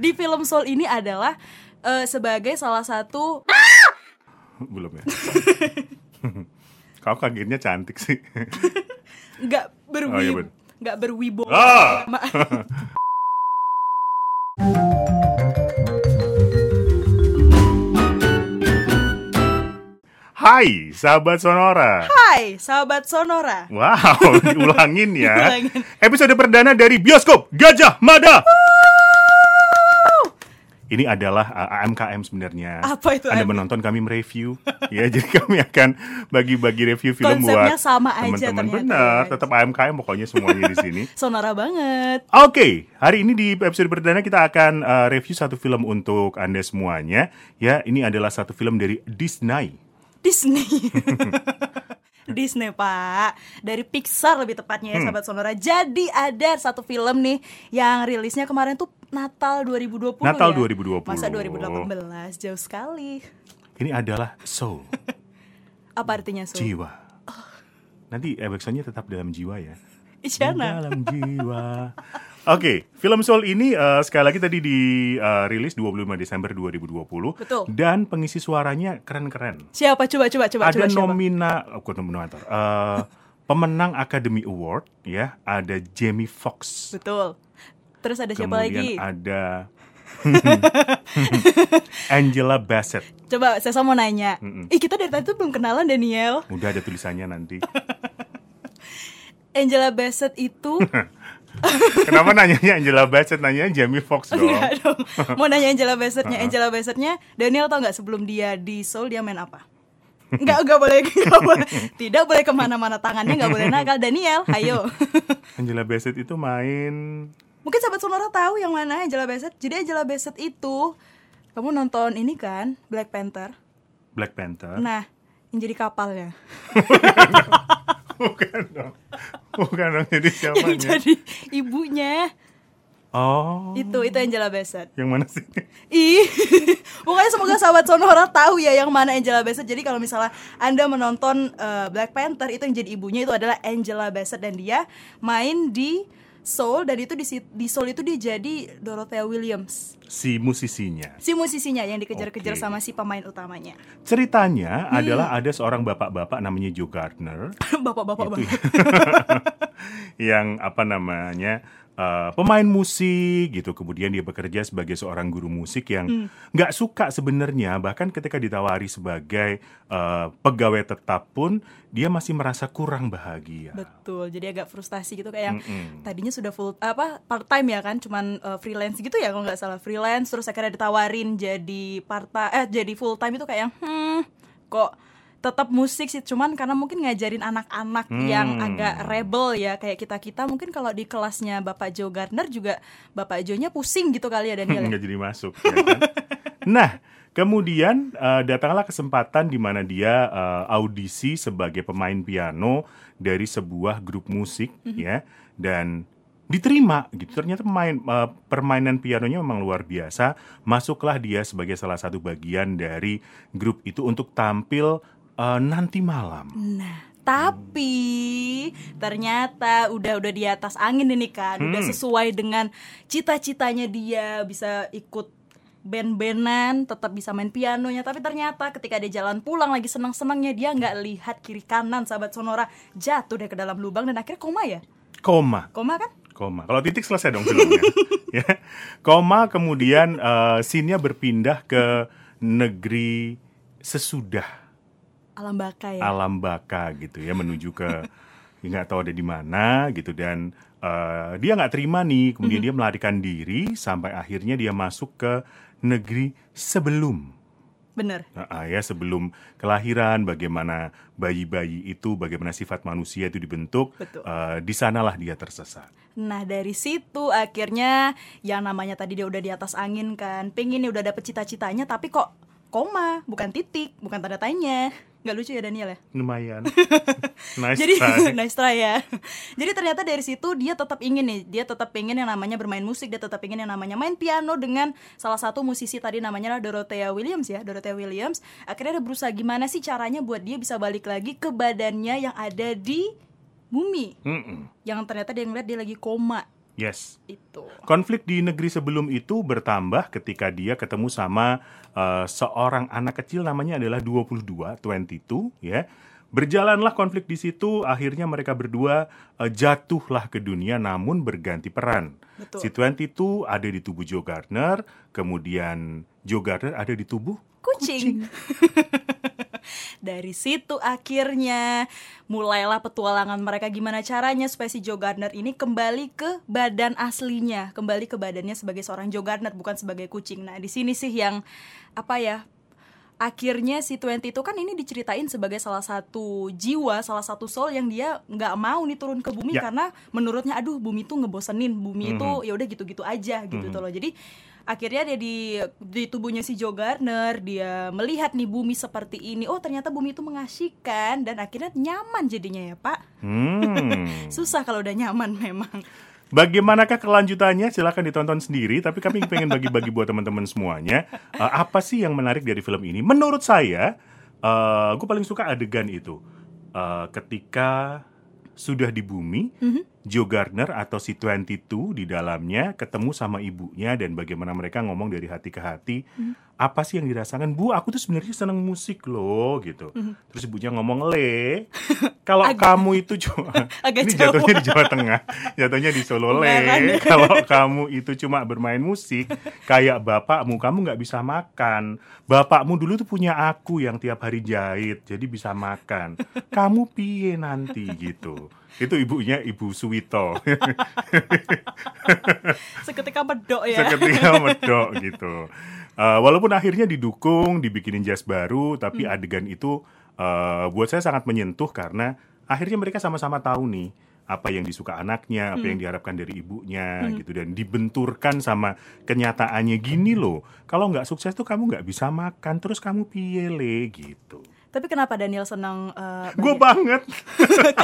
di film Soul ini adalah uh, sebagai salah satu belum ya? Kau kagetnya cantik sih. Nggak berwib Oh, iya, nggak berwibo Ah! Hai sahabat Sonora. Hai sahabat Sonora. Wow, diulangin ya. Diulangin. Episode perdana dari Bioskop Gajah Mada Ini adalah uh, AMKM sebenarnya. Apa itu Anda menonton kami mereview. Ya, jadi kami akan bagi-bagi review film Konsepnya buat sama aja teman-teman. Benar, tetap AMKM pokoknya semuanya di sini. Sonora banget. Oke, hari ini di episode perdana kita akan uh, review satu film untuk Anda semuanya. Ya, ini adalah satu film dari Disney. Disney. Disney pak. Dari Pixar lebih tepatnya Hmm. ya sahabat Sonora. Jadi ada satu film nih Yang rilisnya kemarin tuh Natal 2020 Natal ya 2020. Masa 2018 Jauh sekali Ini adalah Soul, Apa artinya Soul? jiwa. Nanti eh, backsoundnya tetap dalam jiwa ya. Di Isyana dalam jiwa. Oke, film Soul ini eh, sekali lagi tadi dirilis 25 Desember 2020. Betul. Dan pengisi suaranya keren-keren. Siapa coba coba coba Ada coba nomina, oh, bukan nominator, eh, pemenang Academy Award ya, ada Jamie Foxx. Betul Terus ada siapa lagi? Kemudian ada Angela Bassett. Coba saya mau nanya Ih kita dari tadi tuh belum kenalan Daniel Udah ada tulisannya nanti. Angela Bassett itu Kenapa nanyanya Angela Bassett? Nanyanya Jamie Foxx dong. Enggak dong. Mau nanya Angela Bassettnya Angela Bassettnya Daniel tau nggak sebelum dia di Soul dia main apa? Enggak, enggak boleh, enggak boleh. Tidak boleh ke mana-mana tangannya, enggak boleh nakal. Daniel, ayo. Angela Bassett itu main Mungkin sahabat Sonora tahu yang mana Angela Bassett. Jadi Angela Bassett itu, kamu nonton ini kan, Black Panther. Black Panther. Nah, yang jadi kapalnya. Bukan dong. Bukan dong jadi yang siapanya? jadi ibunya. Oh. Itu, itu Angela Bassett. Yang mana sih? Ih, pokoknya semoga sahabat Sonora tahu ya yang mana Angela Bassett. Jadi kalau misalnya Anda menonton uh, Black Panther itu yang jadi ibunya itu adalah Angela Bassett dan dia main di Soul dan itu di, di Soul itu dia jadi Dorothea Williams. Si musisinya. Si musisinya yang dikejar-kejar Oke. sama si pemain utamanya. Ceritanya Hmm. adalah ada seorang bapak-bapak namanya Joe Gardner Bapak-bapak banget. yang apa namanya uh, pemain musik gitu. Kemudian dia bekerja sebagai seorang guru musik Hmm. yang nggak suka sebenarnya. Bahkan ketika ditawari sebagai uh, pegawai tetap pun dia masih merasa kurang bahagia. Betul, jadi agak frustasi gitu kayak yang Mm-mm. tadinya sudah full apa part time ya kan, cuman uh, freelance gitu ya kalau nggak salah. Freelance, terus akhirnya ditawarin jadi part eh jadi full time itu kayak yang hmm kok tetap musik sih, cuman karena mungkin ngajarin anak-anak yang Hmm. agak rebel ya kayak kita kita mungkin kalau di kelasnya Bapak Joe Gardner juga Bapak Joe-nya pusing gitu kali ya Daniel. ya? nggak jadi masuk ya kan? nah kemudian uh, datanglah kesempatan di mana dia uh, audisi sebagai pemain piano dari sebuah grup musik ya dan diterima gitu ternyata pemain uh, permainan pianonya memang luar biasa masuklah dia sebagai salah satu bagian dari grup itu untuk tampil uh, nanti malam Nah, tapi ternyata udah udah di atas angin ini kan, udah Hmm. sesuai dengan cita-citanya dia bisa ikut band-bandan, tetap bisa main pianonya. Tapi ternyata ketika dia jalan pulang lagi senang-senangnya dia nggak lihat kiri kanan, sahabat Sonora jatuh deh ke dalam lubang dan akhirnya koma ya, koma koma kan? koma. Kalau titik selesai dong filmnya. ya. Koma kemudian uh, scene-nya berpindah ke negeri sesudah Alam baka ya. alam baka gitu ya menuju ke nggak tahu ada di mana gitu dan uh, dia nggak terima nih kemudian dia melarikan diri sampai akhirnya dia masuk ke negeri sebelum Bener. Nah, ah, ya sebelum kelahiran bagaimana bayi-bayi itu bagaimana sifat manusia itu dibentuk Betul. uh, di sanalah dia tersesat Nah dari situ akhirnya yang namanya tadi dia udah di atas angin kan Pengen nih udah dapet cita-citanya tapi kok koma bukan titik bukan tanda tanya nggak lucu ya Daniel ya? Lumayan. Nice jadi try. nice try ya. Jadi ternyata dari situ dia tetap ingin nih dia tetap pengen yang namanya bermain musik dia tetap pengen yang namanya main piano dengan salah satu musisi tadi namanya lah Dorothea Williams ya Dorothea Williams. Akhirnya dia berusaha gimana sih caranya buat dia bisa balik lagi ke badannya yang ada di bumi. Mm-mm. yang ternyata dia ngeliat dia lagi koma Yes. Itu. Konflik di negeri sebelum itu bertambah ketika dia ketemu sama uh, seorang anak kecil namanya adalah 22, 22 ya. Berjalanlah konflik di situ, akhirnya mereka berdua uh, jatuhlah ke dunia namun berganti peran. Betul. Si 22 ada di tubuh Joe Gardner, kemudian Joe Gardner ada di tubuh kucing. Dari situ akhirnya mulailah petualangan mereka gimana caranya supaya si Joe Gardner ini kembali ke badan aslinya, kembali ke badannya sebagai seorang Joe Gardner bukan sebagai kucing. Nah, di sini sih yang apa ya? Akhirnya si Twenty itu kan ini diceritain sebagai salah satu jiwa, salah satu soul yang dia nggak mau nih turun ke bumi Ya. karena menurutnya aduh bumi itu ngebosenin, bumi itu Mhm. ya udah gitu-gitu aja gitu Mhm. tuh loh. Jadi akhirnya dia di di tubuhnya si Joe Gardner dia melihat nih bumi seperti ini oh ternyata bumi itu mengasihkan dan akhirnya nyaman jadinya ya pak Hmm. susah kalau udah nyaman memang Bagaimanakah kelanjutannya? Silahkan ditonton sendiri. Tapi kami pengen bagi-bagi buat teman-teman semuanya. Uh, apa sih yang menarik dari film ini? Menurut saya, uh, gue paling suka adegan itu. Uh, ketika sudah di bumi, Joe Gardner atau si 22 di dalamnya ketemu sama ibunya dan bagaimana mereka ngomong dari hati ke hati. Apa sih yang dirasakan? Bu, aku tuh sebenarnya seneng musik loh gitu. Terus ibunya ngomong, "Le, kalau kamu itu cuma Agak ini jatuhnya di Jawa Tengah, jatuhnya di Solo. Le. Kalau kamu itu cuma bermain musik, kayak bapakmu, kamu nggak bisa makan. Bapakmu dulu tuh punya aku yang tiap hari jahit, jadi bisa makan. Kamu piye nanti gitu. Itu ibunya Ibu Suwito. seketika medok ya Seketika medok gitu. Uh, walaupun akhirnya didukung, dibikinin jazz baru, tapi Hmm. adegan itu uh, buat saya sangat menyentuh karena akhirnya mereka sama-sama tahu nih apa yang disuka anaknya, apa yang Hmm. diharapkan dari ibunya gitu dan dibenturkan sama kenyataannya gini loh. Kalau nggak sukses tuh kamu nggak bisa makan, terus kamu piele gitu. Tapi kenapa Daniel senang eh, Gue bagi, banget.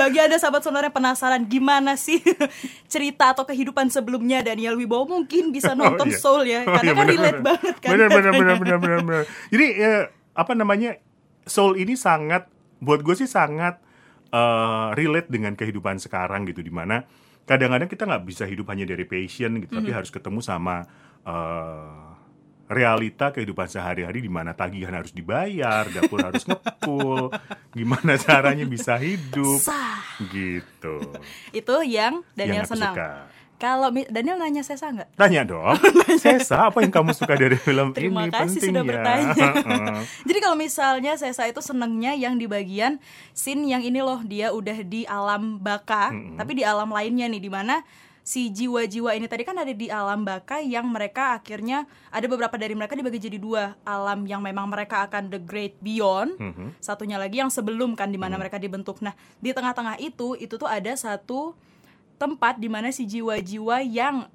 bagi ada sahabat sonora yang penasaran gimana sih cerita atau kehidupan sebelumnya Daniel Wibowo mungkin bisa nonton iya. Soul ya Oh, karena iya, kan bener, relate bener. banget kan Bener bener bener bener bener bener. Jadi eh, apa namanya soul ini sangat buat gue sih sangat eh, relate dengan kehidupan sekarang gitu di mana kadang-kadang kita nggak bisa hidup hanya dari passion gitu tapi harus ketemu sama eh, realita kehidupan sehari-hari di mana tagihan harus dibayar, dapur harus ngepul, gimana caranya bisa hidup Sah. gitu. itu yang yang Daniel aku senang suka. kalau Daniel nanya Sesa nggak Tanya dong, Sesa apa yang kamu suka dari film Terima ini? kasih Penting sudah ya. bertanya. Jadi kalau misalnya Sesa itu senengnya yang di bagian scene yang ini loh dia udah di alam baka, tapi di alam lainnya nih di mana si jiwa-jiwa ini tadi kan ada di alam baka yang mereka akhirnya ada beberapa dari mereka dibagi jadi dua. Alam yang memang mereka akan the great beyond Mhm. satunya lagi yang sebelum kan di mana mereka dibentuk. Nah di tengah-tengah itu itu tuh ada satu tempat di mana si jiwa-jiwa yang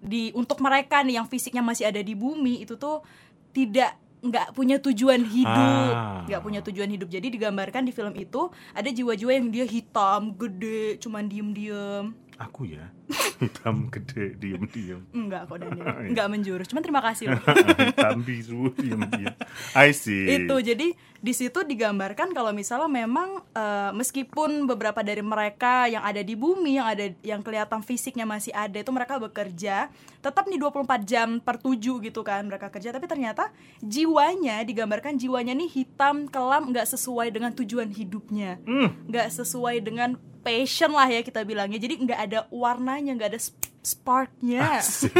di untuk mereka nih yang fisiknya masih ada di bumi itu tuh tidak nggak punya tujuan hidup. Ah. nggak punya tujuan hidup. Jadi digambarkan di film itu ada jiwa-jiwa yang dia hitam gede cuman diem-diem Aku ya, hitam gede, diem-diem. enggak kok Daniel Iya. enggak menjurus cuman terima kasih loh hitam bisu, diem-diem. I see. itu jadi di situ digambarkan kalau misalnya memang eh, meskipun beberapa dari mereka yang ada di bumi yang ada yang kelihatan fisiknya masih ada itu mereka bekerja tetap nih 24 jam per 7 gitu kan mereka kerja tapi ternyata jiwanya digambarkan jiwanya nih hitam kelam nggak sesuai dengan tujuan hidupnya Hmm. nggak sesuai dengan passion lah ya kita bilangnya jadi nggak ada warnanya nggak ada sp- sparknya Asik.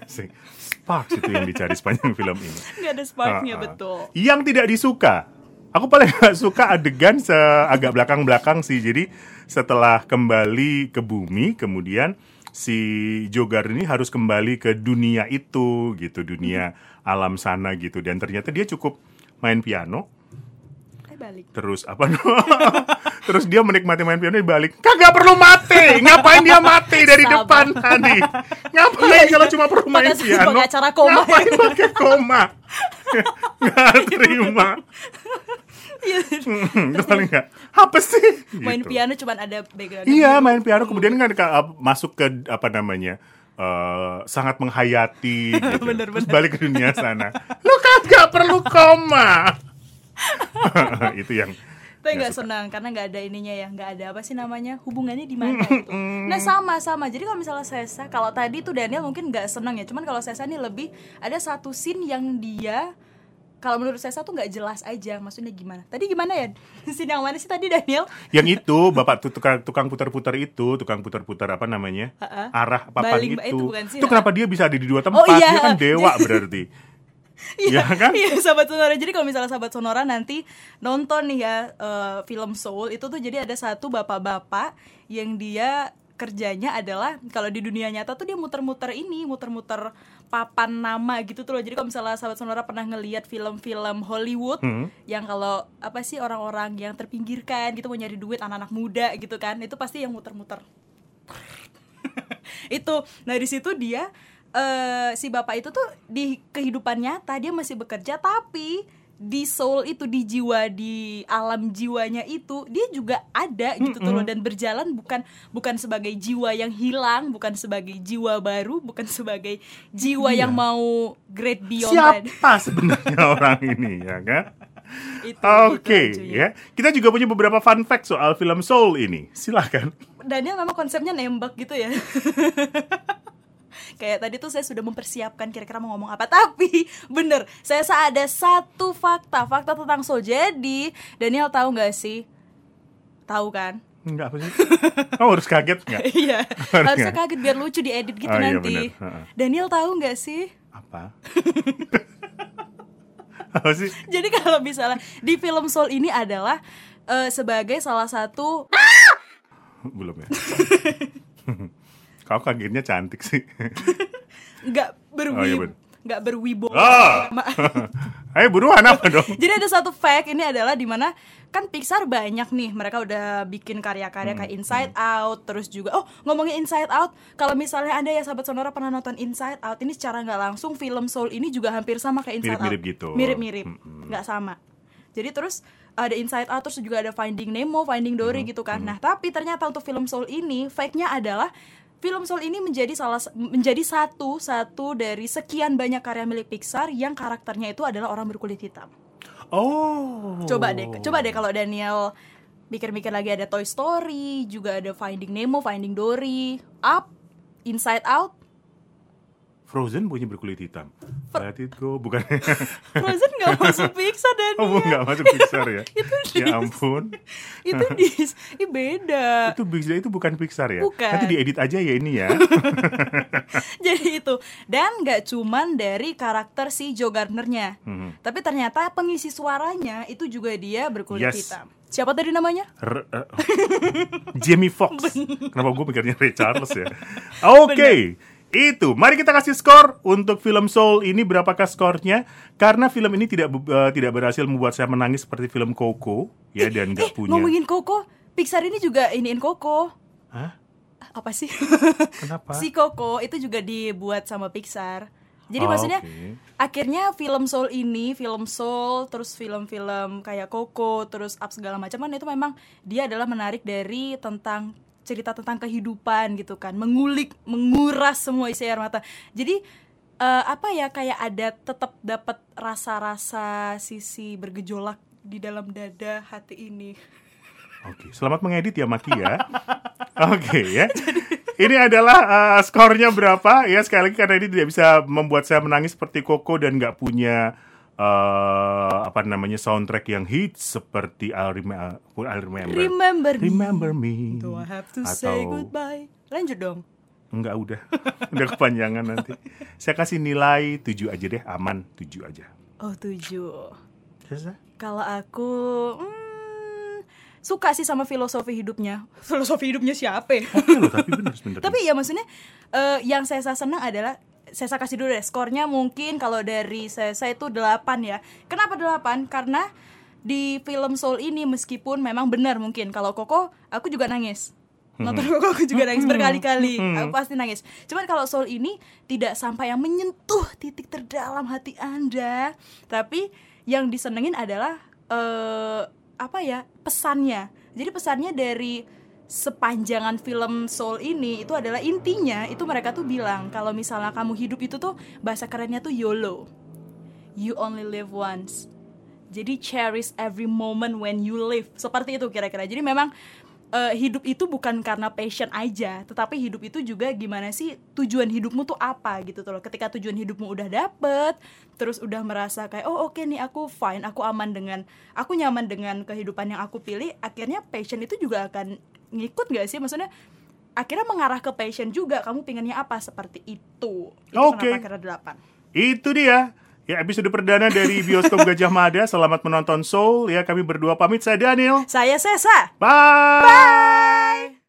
Asik. Sparks itu yang dicari sepanjang film ini. nggak ada sparknya Ah, ah. betul Yang tidak disuka, aku paling gak suka adegan seagak belakang-belakang sih. Jadi setelah kembali ke bumi, kemudian si Jogar ini harus kembali ke dunia itu gitu, dunia alam sana gitu. Dan ternyata dia cukup main piano, eh balik terus apa terus dia menikmati main piano di balik kagak perlu mati ngapain dia mati dari Sabar. depan tadi ngapain kalau cuma perlu main piano pakai acara koma. ngapain pakai koma nggak terima Iya. itu paling nggak apa sih main Gitu. piano cuman ada background iya main piano kemudian kan ka- masuk ke apa namanya eh, sangat menghayati gitu. Bener, terus bener. balik ke dunia sana lu kagak perlu koma itu yang Tapi Nggak senang karena nggak ada ininya ya, nggak ada apa sih namanya hubungannya di mana gitu. Nah sama sama. Jadi kalau misalnya Sesa, kalau tadi tuh Daniel mungkin nggak senang ya. Cuman kalau Sesa nih lebih ada satu scene yang dia kalau menurut Sesa tuh nggak jelas aja. Maksudnya gimana? Tadi gimana ya? scene yang mana sih tadi Daniel? Yang itu bapak tuh tukang tukang putar-putar itu, tukang putar-putar apa namanya? Ha-ha. Arah papan Baling, itu. itu bukan sih, Itu kenapa dia bisa ada di dua tempat? Oh, iya. Dia kan dewa berarti. Iya kan? Iya sahabat sonora. Jadi kalau misalnya sahabat sonora nanti nonton nih ya eh, film Soul itu tuh jadi ada satu bapak-bapak yang dia kerjanya adalah kalau di dunia nyata tuh dia muter-muter ini, muter-muter papan nama gitu tuh loh. Jadi kalau misalnya sahabat sonora pernah ngelihat film-film Hollywood Hmm. yang kalau apa sih orang-orang yang terpinggirkan gitu mau nyari duit anak-anak muda gitu kan, itu pasti yang muter-muter itu nah di situ dia eh si bapak itu tuh di kehidupan nyata dia masih bekerja tapi di soul itu di jiwa di alam jiwanya itu dia juga ada gitu tuh loh dan berjalan bukan bukan sebagai jiwa yang hilang bukan sebagai jiwa baru bukan sebagai jiwa Iya. yang mau great beyond. Siapa sebenarnya orang ini ya kan? itu Oke gitu, cuy. ya. Kita juga punya beberapa fun fact soal film Soul ini. Silahkan. Daniel memang konsepnya nembak gitu ya Kayak tadi tuh saya sudah mempersiapkan kira-kira mau ngomong apa Tapi bener, saya sa- ada satu fakta Fakta tentang Soul Jadi Daniel tahu nggak sih? Tahu kan? Enggak apa sih? Oh harus kaget nggak? Iya, Harus harusnya kaget biar lucu diedit gitu Oh, iya, nanti bener. Heeh. Daniel tahu nggak sih? Apa? apa sih? Jadi kalau misalnya di film Soul ini adalah eh, sebagai salah satu Belum ya. Kau kagetnya cantik sih. nggak Oh, iya, nggak berwibo Ah! Ayo buruan apa dong? Jadi ada satu fact ini adalah di mana kan Pixar banyak nih mereka udah bikin karya-karya Hmm, kayak Inside Out terus juga oh ngomongin Inside Out kalau misalnya anda ya sahabat sonora pernah nonton Inside Out ini secara nggak langsung film Soul ini juga hampir sama kayak Inside Mirip-mirip Out gitu. mirip-mirip Mm-mm. nggak sama jadi terus ada Inside Out terus juga ada Finding Nemo Finding Dory gitu kan nah tapi ternyata untuk film Soul ini fact-nya adalah Film Soul ini menjadi salah menjadi satu satu dari sekian banyak karya milik Pixar yang karakternya itu adalah orang berkulit hitam. Oh. Coba deh, coba deh kalau Daniel mikir-mikir lagi ada Toy Story, juga ada Finding Nemo, Finding Dory, Up, Inside Out, Frozen punya berkulit hitam. Let it go, bukan? Frozen nggak masuk Pixar Daniel. oh, nggak masuk Pixar ya? Itu ya ampun. itu di, ih, beda. Itu Pixar itu bukan Pixar ya? Bukan. Nanti diedit aja ya ini ya. Jadi itu dan nggak cuman dari karakter si Joe Gardnernya, Mhm. tapi ternyata pengisi suaranya itu juga dia berkulit Yes. hitam. Siapa tadi namanya? R- eh, Jamie Foxx. Kenapa gue mikirnya Ray Charles ya? Oke. Itu, mari kita kasih skor untuk film Soul ini berapakah skornya? Karena film ini tidak eh, tidak berhasil membuat saya menangis seperti film Coco ya dan nggak eh, punya. ngomongin Coco, Pixar ini juga iniin Coco. Hah? Apa sih? Kenapa? si Coco itu juga dibuat sama Pixar. Jadi Oh, maksudnya oke. akhirnya film Soul ini, film Soul, terus film-film kayak Coco, terus Up segala macam kan itu memang dia adalah menarik dari tentang cerita tentang kehidupan gitu kan, mengulik, menguras semua isi air mata. Jadi eh, apa ya kayak ada tetap dapat rasa-rasa sisi bergejolak di dalam dada hati ini. Oke, selamat mengedit ya Maki ya. Oke ya. Ini adalah uh, skornya berapa ya sekali lagi karena ini tidak bisa membuat saya menangis seperti Koko dan nggak punya uh, apa namanya soundtrack yang hits seperti I Remember. I remember. Remember me. Remember me. Do I have to say Atau- goodbye? Lanjut dong. Enggak udah. udah kepanjangan nanti. Saya kasih nilai 7 aja deh, aman 7 aja. Oh tujuh. Selesai? Kalau aku hmm, suka sih sama filosofi hidupnya. Filosofi hidupnya siapa? ya? Oke loh, tapi bener. Tapi ya maksudnya eh, yang saya senang adalah saya kasih dulu deh skornya mungkin kalau dari saya, saya itu 8 ya. Kenapa 8? Karena di film Soul ini meskipun memang benar mungkin kalau Koko aku juga nangis. Nonton Koko aku juga nangis berkali-kali. Aku pasti nangis. Cuman kalau Soul ini tidak sampai yang menyentuh titik terdalam hati Anda. Tapi yang disenengin adalah eh apa ya? pesannya. Jadi pesannya dari sepanjangan film Soul ini itu adalah intinya itu mereka tuh bilang kalau misalnya kamu hidup itu tuh bahasa kerennya tuh YOLO. You only live once. Jadi cherish every moment when you live. Seperti itu kira-kira. Jadi memang eh, hidup itu bukan karena passion aja, tetapi hidup itu juga gimana sih tujuan hidupmu tuh apa gitu loh. Ketika tujuan hidupmu udah dapet, terus udah merasa kayak oh oke nih aku fine, aku aman dengan, aku nyaman dengan kehidupan yang aku pilih, akhirnya passion itu juga akan ngikut gak sih? Maksudnya akhirnya mengarah ke passion juga. Kamu pinginnya apa seperti itu? Itu Oke. kenapa akhirnya delapan. Itu dia. Ya episode perdana dari Bioskop Gajah Mada. Selamat menonton Soul. Ya kami berdua pamit. Saya Daniel. Saya Sesa. Bye. Bye.